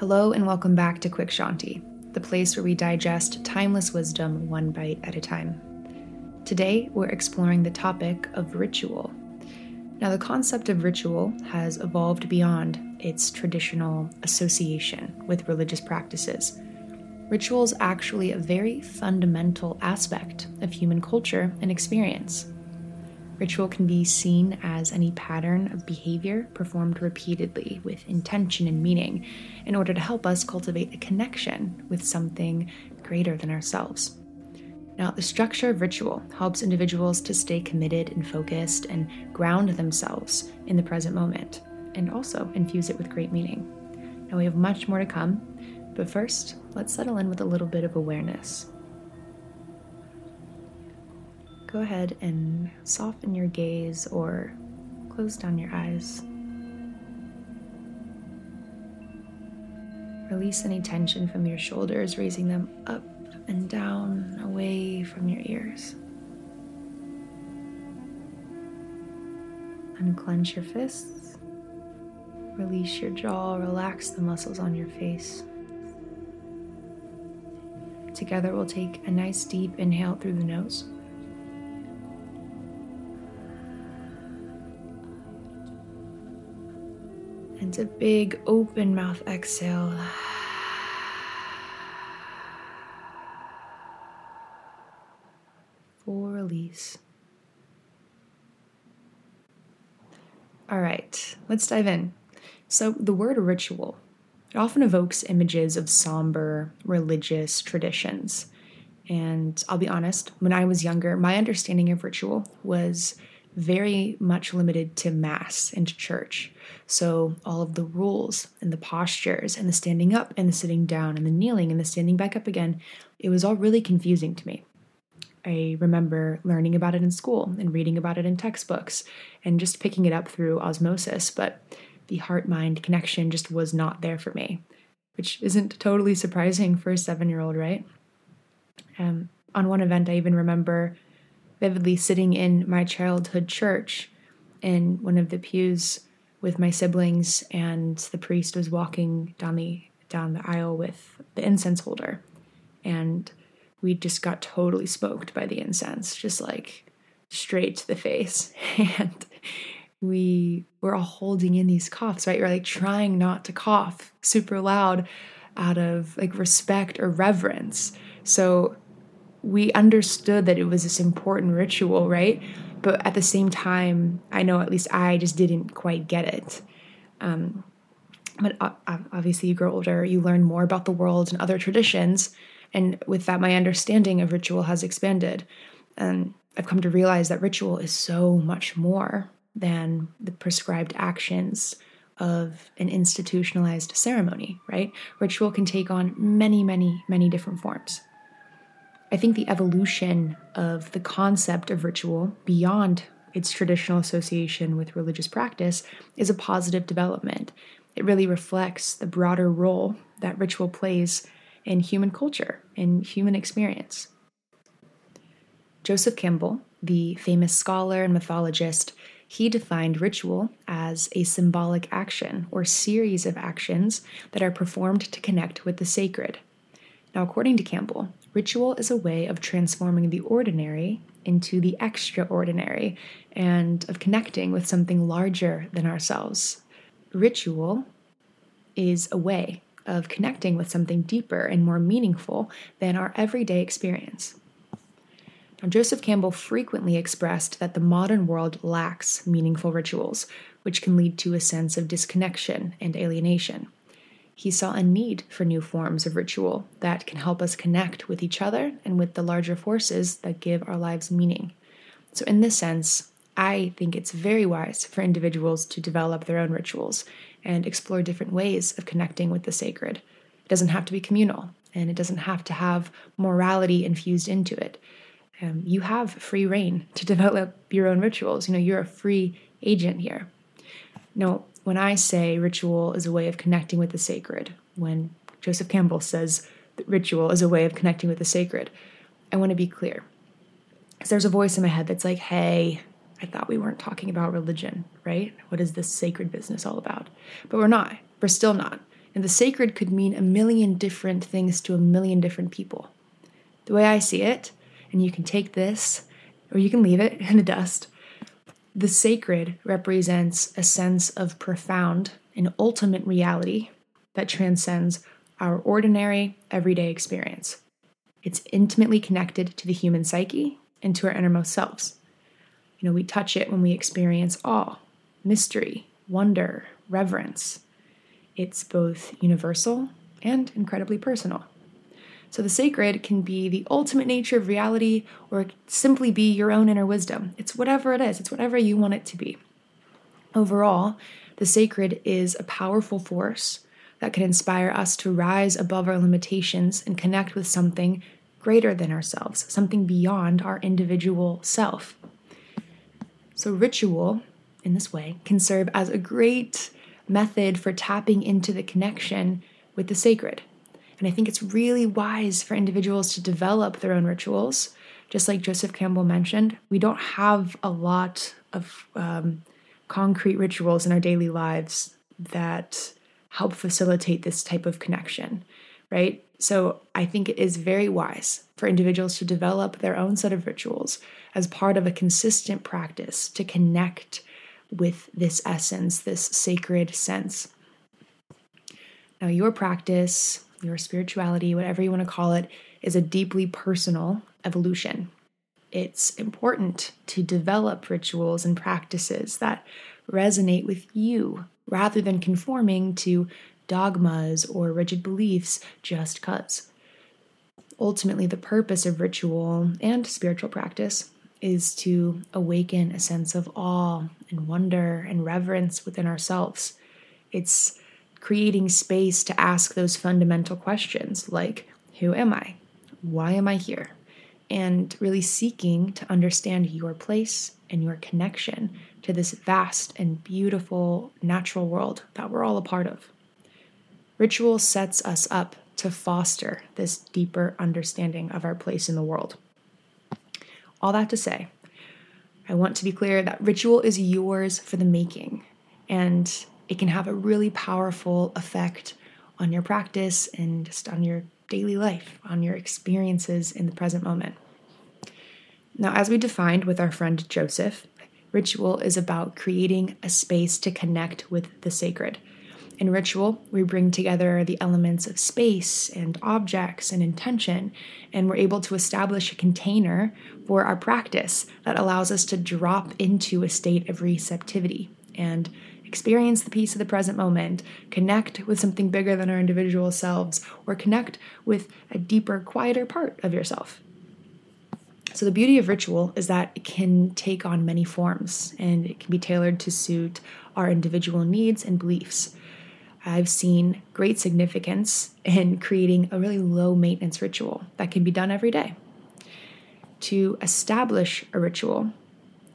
Hello, and welcome back to Quick Shanti, the place where we digest timeless wisdom one bite at a time. Today, we're exploring the topic of ritual. Now, the concept of ritual has evolved beyond its traditional association with religious practices. Ritual is actually a very fundamental aspect of human culture and experience. Ritual can be seen as any pattern of behavior performed repeatedly with intention and meaning in order to help us cultivate a connection with something greater than ourselves. Now, the structure of ritual helps individuals to stay committed and focused and ground themselves in the present moment, and also infuse it with great meaning. Now, we have much more to come, but first, let's settle in with a little bit of awareness go ahead and soften your gaze or close down your eyes. Release any tension from your shoulders, raising them up and down away from your ears. Unclench your fists. Release your jaw, relax the muscles on your face. Together, we'll take a nice deep inhale through the nose. And a big open mouth exhale. For release. All right, let's dive in. So, the word ritual, it often evokes images of somber religious traditions. And I'll be honest, when I was younger, my understanding of ritual was very much limited to mass and to church. So, all of the rules and the postures and the standing up and the sitting down and the kneeling and the standing back up again, it was all really confusing to me. I remember learning about it in school and reading about it in textbooks and just picking it up through osmosis, but the heart mind connection just was not there for me, which isn't totally surprising for a seven year old, right? Um, on one event, I even remember vividly sitting in my childhood church in one of the pews with my siblings and the priest was walking down the down the aisle with the incense holder. And we just got totally smoked by the incense just like straight to the face. And we were all holding in these coughs right? We're like trying not to cough super loud out of like respect or reverence. So we understood that it was this important ritual right but at the same time, I know at least I just didn't quite get it. Um, but obviously, you grow older, you learn more about the world and other traditions, and with that, my understanding of ritual has expanded. And I've come to realize that ritual is so much more than the prescribed actions of an institutionalized ceremony, right? Ritual can take on many, many, many different forms. I think the evolution of the concept of ritual beyond its traditional association with religious practice is a positive development. It really reflects the broader role that ritual plays in human culture and human experience. Joseph Campbell, the famous scholar and mythologist, he defined ritual as a symbolic action or series of actions that are performed to connect with the sacred. Now, according to Campbell, Ritual is a way of transforming the ordinary into the extraordinary and of connecting with something larger than ourselves. Ritual is a way of connecting with something deeper and more meaningful than our everyday experience. Now, Joseph Campbell frequently expressed that the modern world lacks meaningful rituals, which can lead to a sense of disconnection and alienation he saw a need for new forms of ritual that can help us connect with each other and with the larger forces that give our lives meaning. So, in this sense, I think it's very wise for individuals to develop their own rituals and explore different ways of connecting with the sacred. It doesn't have to be communal, and it doesn't have to have morality infused into it. Um, you have free rein to develop your own rituals. You know, you're a free agent here. Now, when I say ritual is a way of connecting with the sacred, when Joseph Campbell says that ritual is a way of connecting with the sacred, I want to be clear. Because there's a voice in my head that's like, hey, I thought we weren't talking about religion, right? What is this sacred business all about? But we're not. We're still not. And the sacred could mean a million different things to a million different people. The way I see it, and you can take this or you can leave it in the dust, the sacred represents a sense of profound and ultimate reality that transcends our ordinary, everyday experience. It's intimately connected to the human psyche and to our innermost selves. You know, we touch it when we experience awe, mystery, wonder, reverence. It's both universal and incredibly personal. So the sacred can be the ultimate nature of reality or simply be your own inner wisdom. It's whatever it is, it's whatever you want it to be. Overall, the sacred is a powerful force that can inspire us to rise above our limitations and connect with something greater than ourselves, something beyond our individual self. So, ritual in this way can serve as a great method for tapping into the connection with the sacred. And I think it's really wise for individuals to develop their own rituals. Just like Joseph Campbell mentioned, we don't have a lot of um, concrete rituals in our daily lives that help facilitate this type of connection, right? So I think it is very wise for individuals to develop their own set of rituals as part of a consistent practice to connect with this essence, this sacred sense. Now, your practice, your spirituality, whatever you want to call it, is a deeply personal evolution. It's important to develop rituals and practices that resonate with you rather than conforming to dogmas or rigid beliefs just because. Ultimately, the purpose of ritual and spiritual practice is to awaken a sense of awe and wonder and reverence within ourselves. It's creating space to ask those fundamental questions like Who am I? Why am I here? And really seeking to understand your place and your connection to this vast and beautiful natural world that we're all a part of. Ritual sets us up to foster this deeper understanding of our place in the world. All that to say, I want to be clear that ritual is yours for the making, and it can have a really powerful effect on your practice and just on your daily life, on your experiences in the present moment. Now, as we defined with our friend Joseph, ritual is about creating a space to connect with the sacred. In ritual, we bring together the elements of space and objects and intention, and we're able to establish a container for our practice that allows us to drop into a state of receptivity and experience the peace of the present moment, connect with something bigger than our individual selves, or connect with a deeper, quieter part of yourself. So, the beauty of ritual is that it can take on many forms and it can be tailored to suit our individual needs and beliefs. I've seen great significance in creating a really low maintenance ritual that can be done every day. To establish a ritual,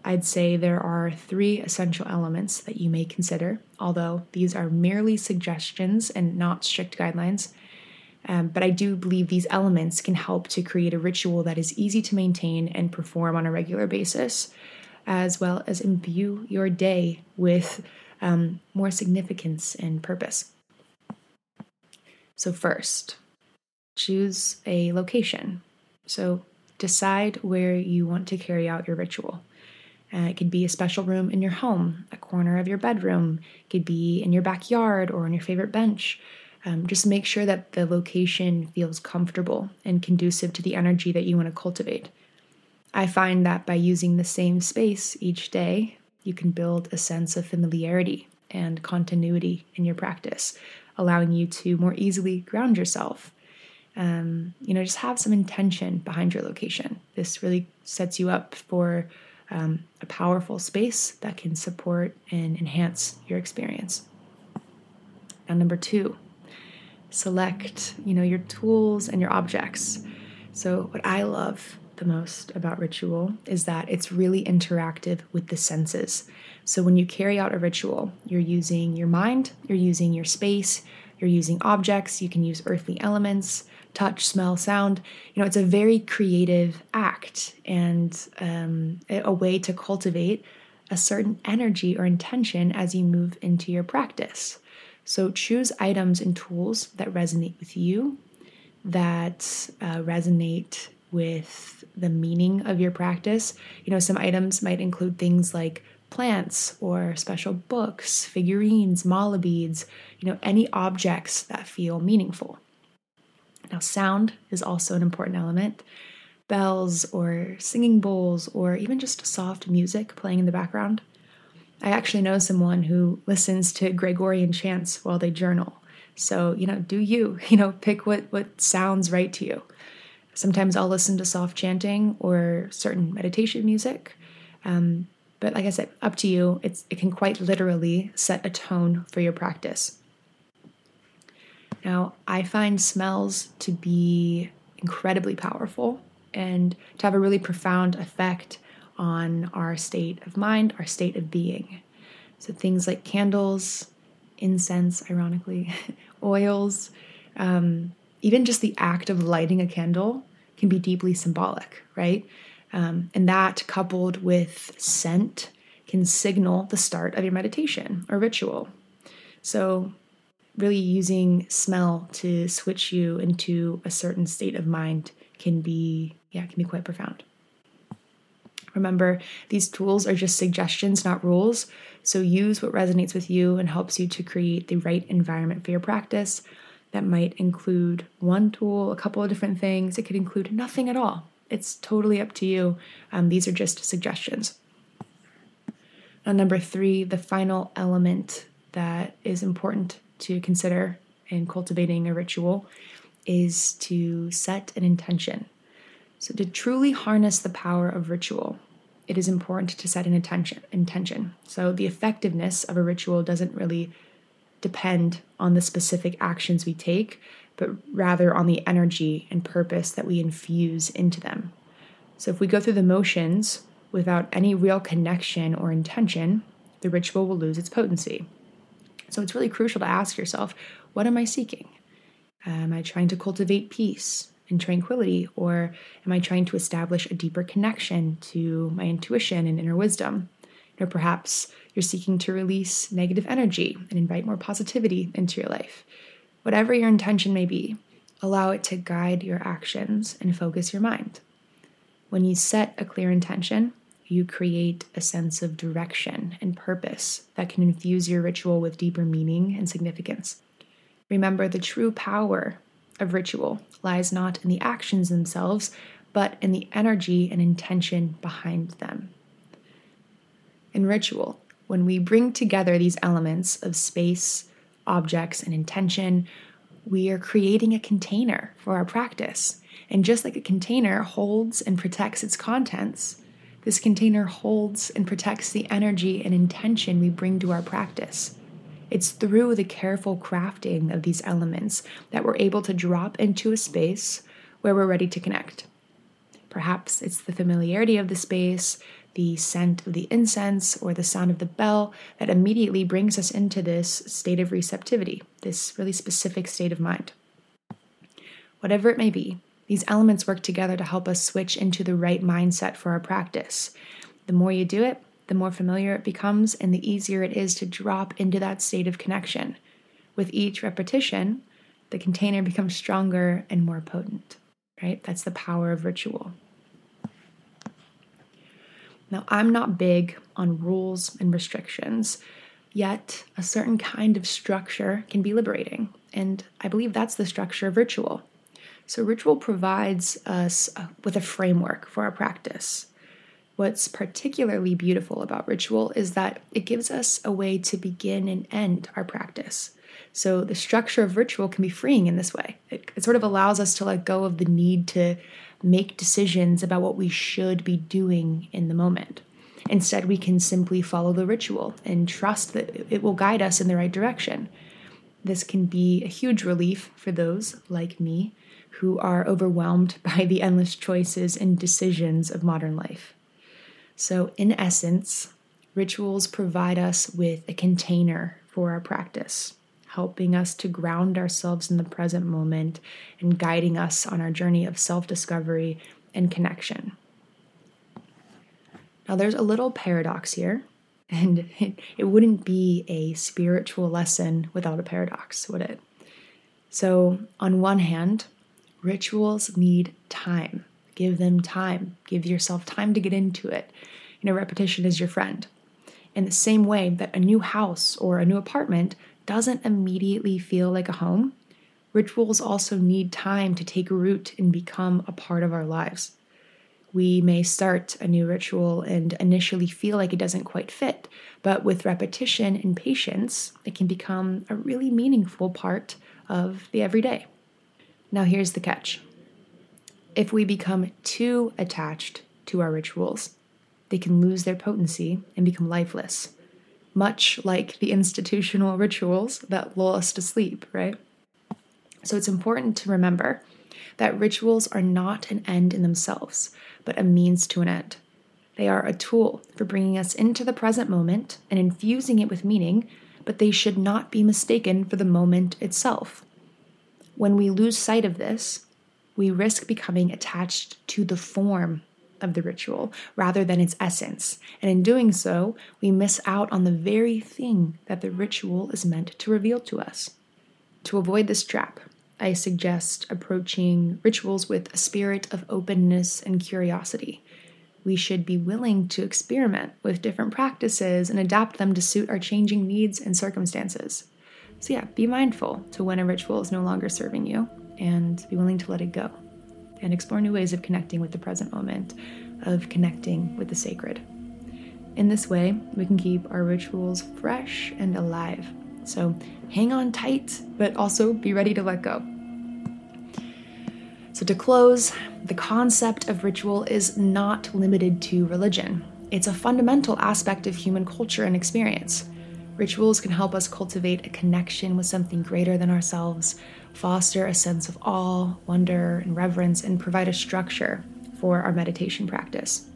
I'd say there are three essential elements that you may consider, although these are merely suggestions and not strict guidelines. Um, but I do believe these elements can help to create a ritual that is easy to maintain and perform on a regular basis, as well as imbue your day with um, more significance and purpose. So, first, choose a location. So, decide where you want to carry out your ritual. Uh, it could be a special room in your home, a corner of your bedroom, it could be in your backyard or on your favorite bench. Um, just make sure that the location feels comfortable and conducive to the energy that you want to cultivate. I find that by using the same space each day, you can build a sense of familiarity and continuity in your practice, allowing you to more easily ground yourself. Um, you know, just have some intention behind your location. This really sets you up for um, a powerful space that can support and enhance your experience. Now, number two, select you know your tools and your objects. So, what I love the most about ritual is that it's really interactive with the senses. So, when you carry out a ritual, you're using your mind, you're using your space, you're using objects, you can use earthly elements, touch, smell, sound. You know, it's a very creative act and um, a way to cultivate a certain energy or intention as you move into your practice. So choose items and tools that resonate with you, that uh, resonate with the meaning of your practice. You know, some items might include things like plants or special books, figurines, mala beads, you know, any objects that feel meaningful. Now, sound is also an important element. Bells or singing bowls or even just soft music playing in the background. I actually know someone who listens to Gregorian chants while they journal. So, you know, do you, you know, pick what what sounds right to you. Sometimes I'll listen to soft chanting or certain meditation music. Um, but like I said, up to you. It's it can quite literally set a tone for your practice. Now, I find smells to be incredibly powerful and to have a really profound effect on our state of mind, our state of being. So things like candles, incense, ironically, oils, um, even just the act of lighting a candle can be deeply symbolic, right? Um, and that coupled with scent can signal the start of your meditation or ritual. So, really using smell to switch you into a certain state of mind can be, yeah, can be quite profound. Remember, these tools are just suggestions, not rules. So use what resonates with you and helps you to create the right environment for your practice. That might include one tool, a couple of different things. It could include nothing at all. It's totally up to you. Um, these are just suggestions. Now, number three, the final element that is important to consider in cultivating a ritual is to set an intention. So, to truly harness the power of ritual, it is important to set an intention. Intention. So, the effectiveness of a ritual doesn't really depend on the specific actions we take, but rather on the energy and purpose that we infuse into them. So, if we go through the motions without any real connection or intention, the ritual will lose its potency. So, it's really crucial to ask yourself what am I seeking? Am I trying to cultivate peace? and tranquility? Or am I trying to establish a deeper connection to my intuition and inner wisdom? Or perhaps you're seeking to release negative energy and invite more positivity into your life. Whatever your intention may be, allow it to guide your actions and focus your mind. When you set a clear intention, you create a sense of direction and purpose that can infuse your ritual with deeper meaning and significance. Remember, the true power of ritual lies not in the actions themselves, but in the energy and intention behind them. In ritual, when we bring together these elements of space, objects, and intention, we are creating a container for our practice. And just like a container holds and protects its contents, this container holds and protects the energy and intention we bring to our practice. It's through the careful crafting of these elements that we're able to drop into a space where we're ready to connect. Perhaps it's the familiarity of the space, the scent of the incense, or the sound of the bell that immediately brings us into this state of receptivity, this really specific state of mind. Whatever it may be, these elements work together to help us switch into the right mindset for our practice. The more you do it, the more familiar it becomes and the easier it is to drop into that state of connection. With each repetition, the container becomes stronger and more potent, right? That's the power of ritual. Now, I'm not big on rules and restrictions, yet a certain kind of structure can be liberating. And I believe that's the structure of ritual. So, ritual provides us uh, with a framework for our practice. What's particularly beautiful about ritual is that it gives us a way to begin and end our practice. So, the structure of ritual can be freeing in this way. It, it, sort of allows us to let go of the need to make decisions about what we should be doing in the moment. Instead, we can simply follow the ritual and trust that it will guide us in the right direction. This can be a huge relief for those, like me, who are overwhelmed by the endless choices and decisions of modern life. So, in essence, rituals provide us with a container for our practice, helping us to ground ourselves in the present moment and guiding us on our journey of self discovery and connection. Now, there's a little paradox here. And it, it wouldn't be a spiritual lesson without a paradox, would it? So, on one hand, rituals need time. Give them time. Give yourself time to get into it. You know, repetition is your friend. In the same way that a new house or a new apartment doesn't immediately feel like a home, rituals also need time to take root and become a part of our lives we may start a new ritual and initially feel like it doesn't quite fit. But with repetition and patience, it can become a really meaningful part of the everyday. Now, here's the catch if we become too attached to our rituals, they can lose their potency and become lifeless, much like the institutional rituals that lull us to sleep, right? So it's important to remember that rituals are not an end in themselves, but a means to an end. They are a tool for bringing us into the present moment and infusing it with meaning, but they should not be mistaken for the moment itself. When we lose sight of this, we risk becoming attached to the form of the ritual rather than its essence, and in doing so, we miss out on the very thing that the ritual is meant to reveal to us. To avoid this trap, I suggest approaching rituals with a spirit of openness and curiosity. We should be willing to experiment with different practices and adapt them to suit our changing needs and circumstances. So, yeah, be mindful to when a ritual is no longer serving you and be willing to let it go and explore new ways of connecting with the present moment, of connecting with the sacred. In this way, we can keep our rituals fresh and alive so hang on tight, but also be ready to let go. So, to close, the concept of ritual is not limited to religion. It's a fundamental aspect of human culture and experience. Rituals can help us cultivate a connection with something greater than ourselves, foster a sense of awe, wonder, and reverence, and provide a structure for our meditation practice.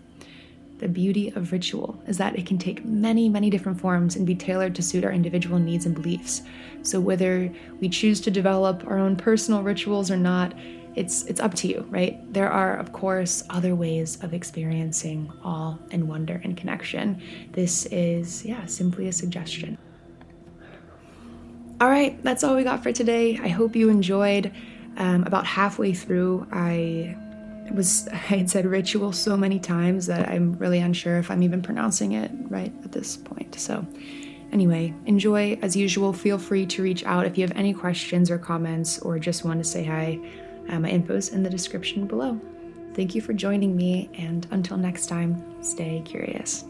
The beauty of ritual is that it can take many, many different forms and be tailored to suit our individual needs and beliefs. So whether we choose to develop our own personal rituals or not, it's it's up to you, right? There are of course other ways of experiencing awe and wonder and connection. This is yeah, simply a suggestion. All right, that's all we got for today. I hope you enjoyed. Um, about halfway through, I was I had said ritual so many times that I'm really unsure if I'm even pronouncing it right at this point. So anyway, enjoy as usual. Feel free to reach out if you have any questions or comments or just want to say hi. Uh, my info's in the description below. Thank you for joining me, and until next time, stay curious.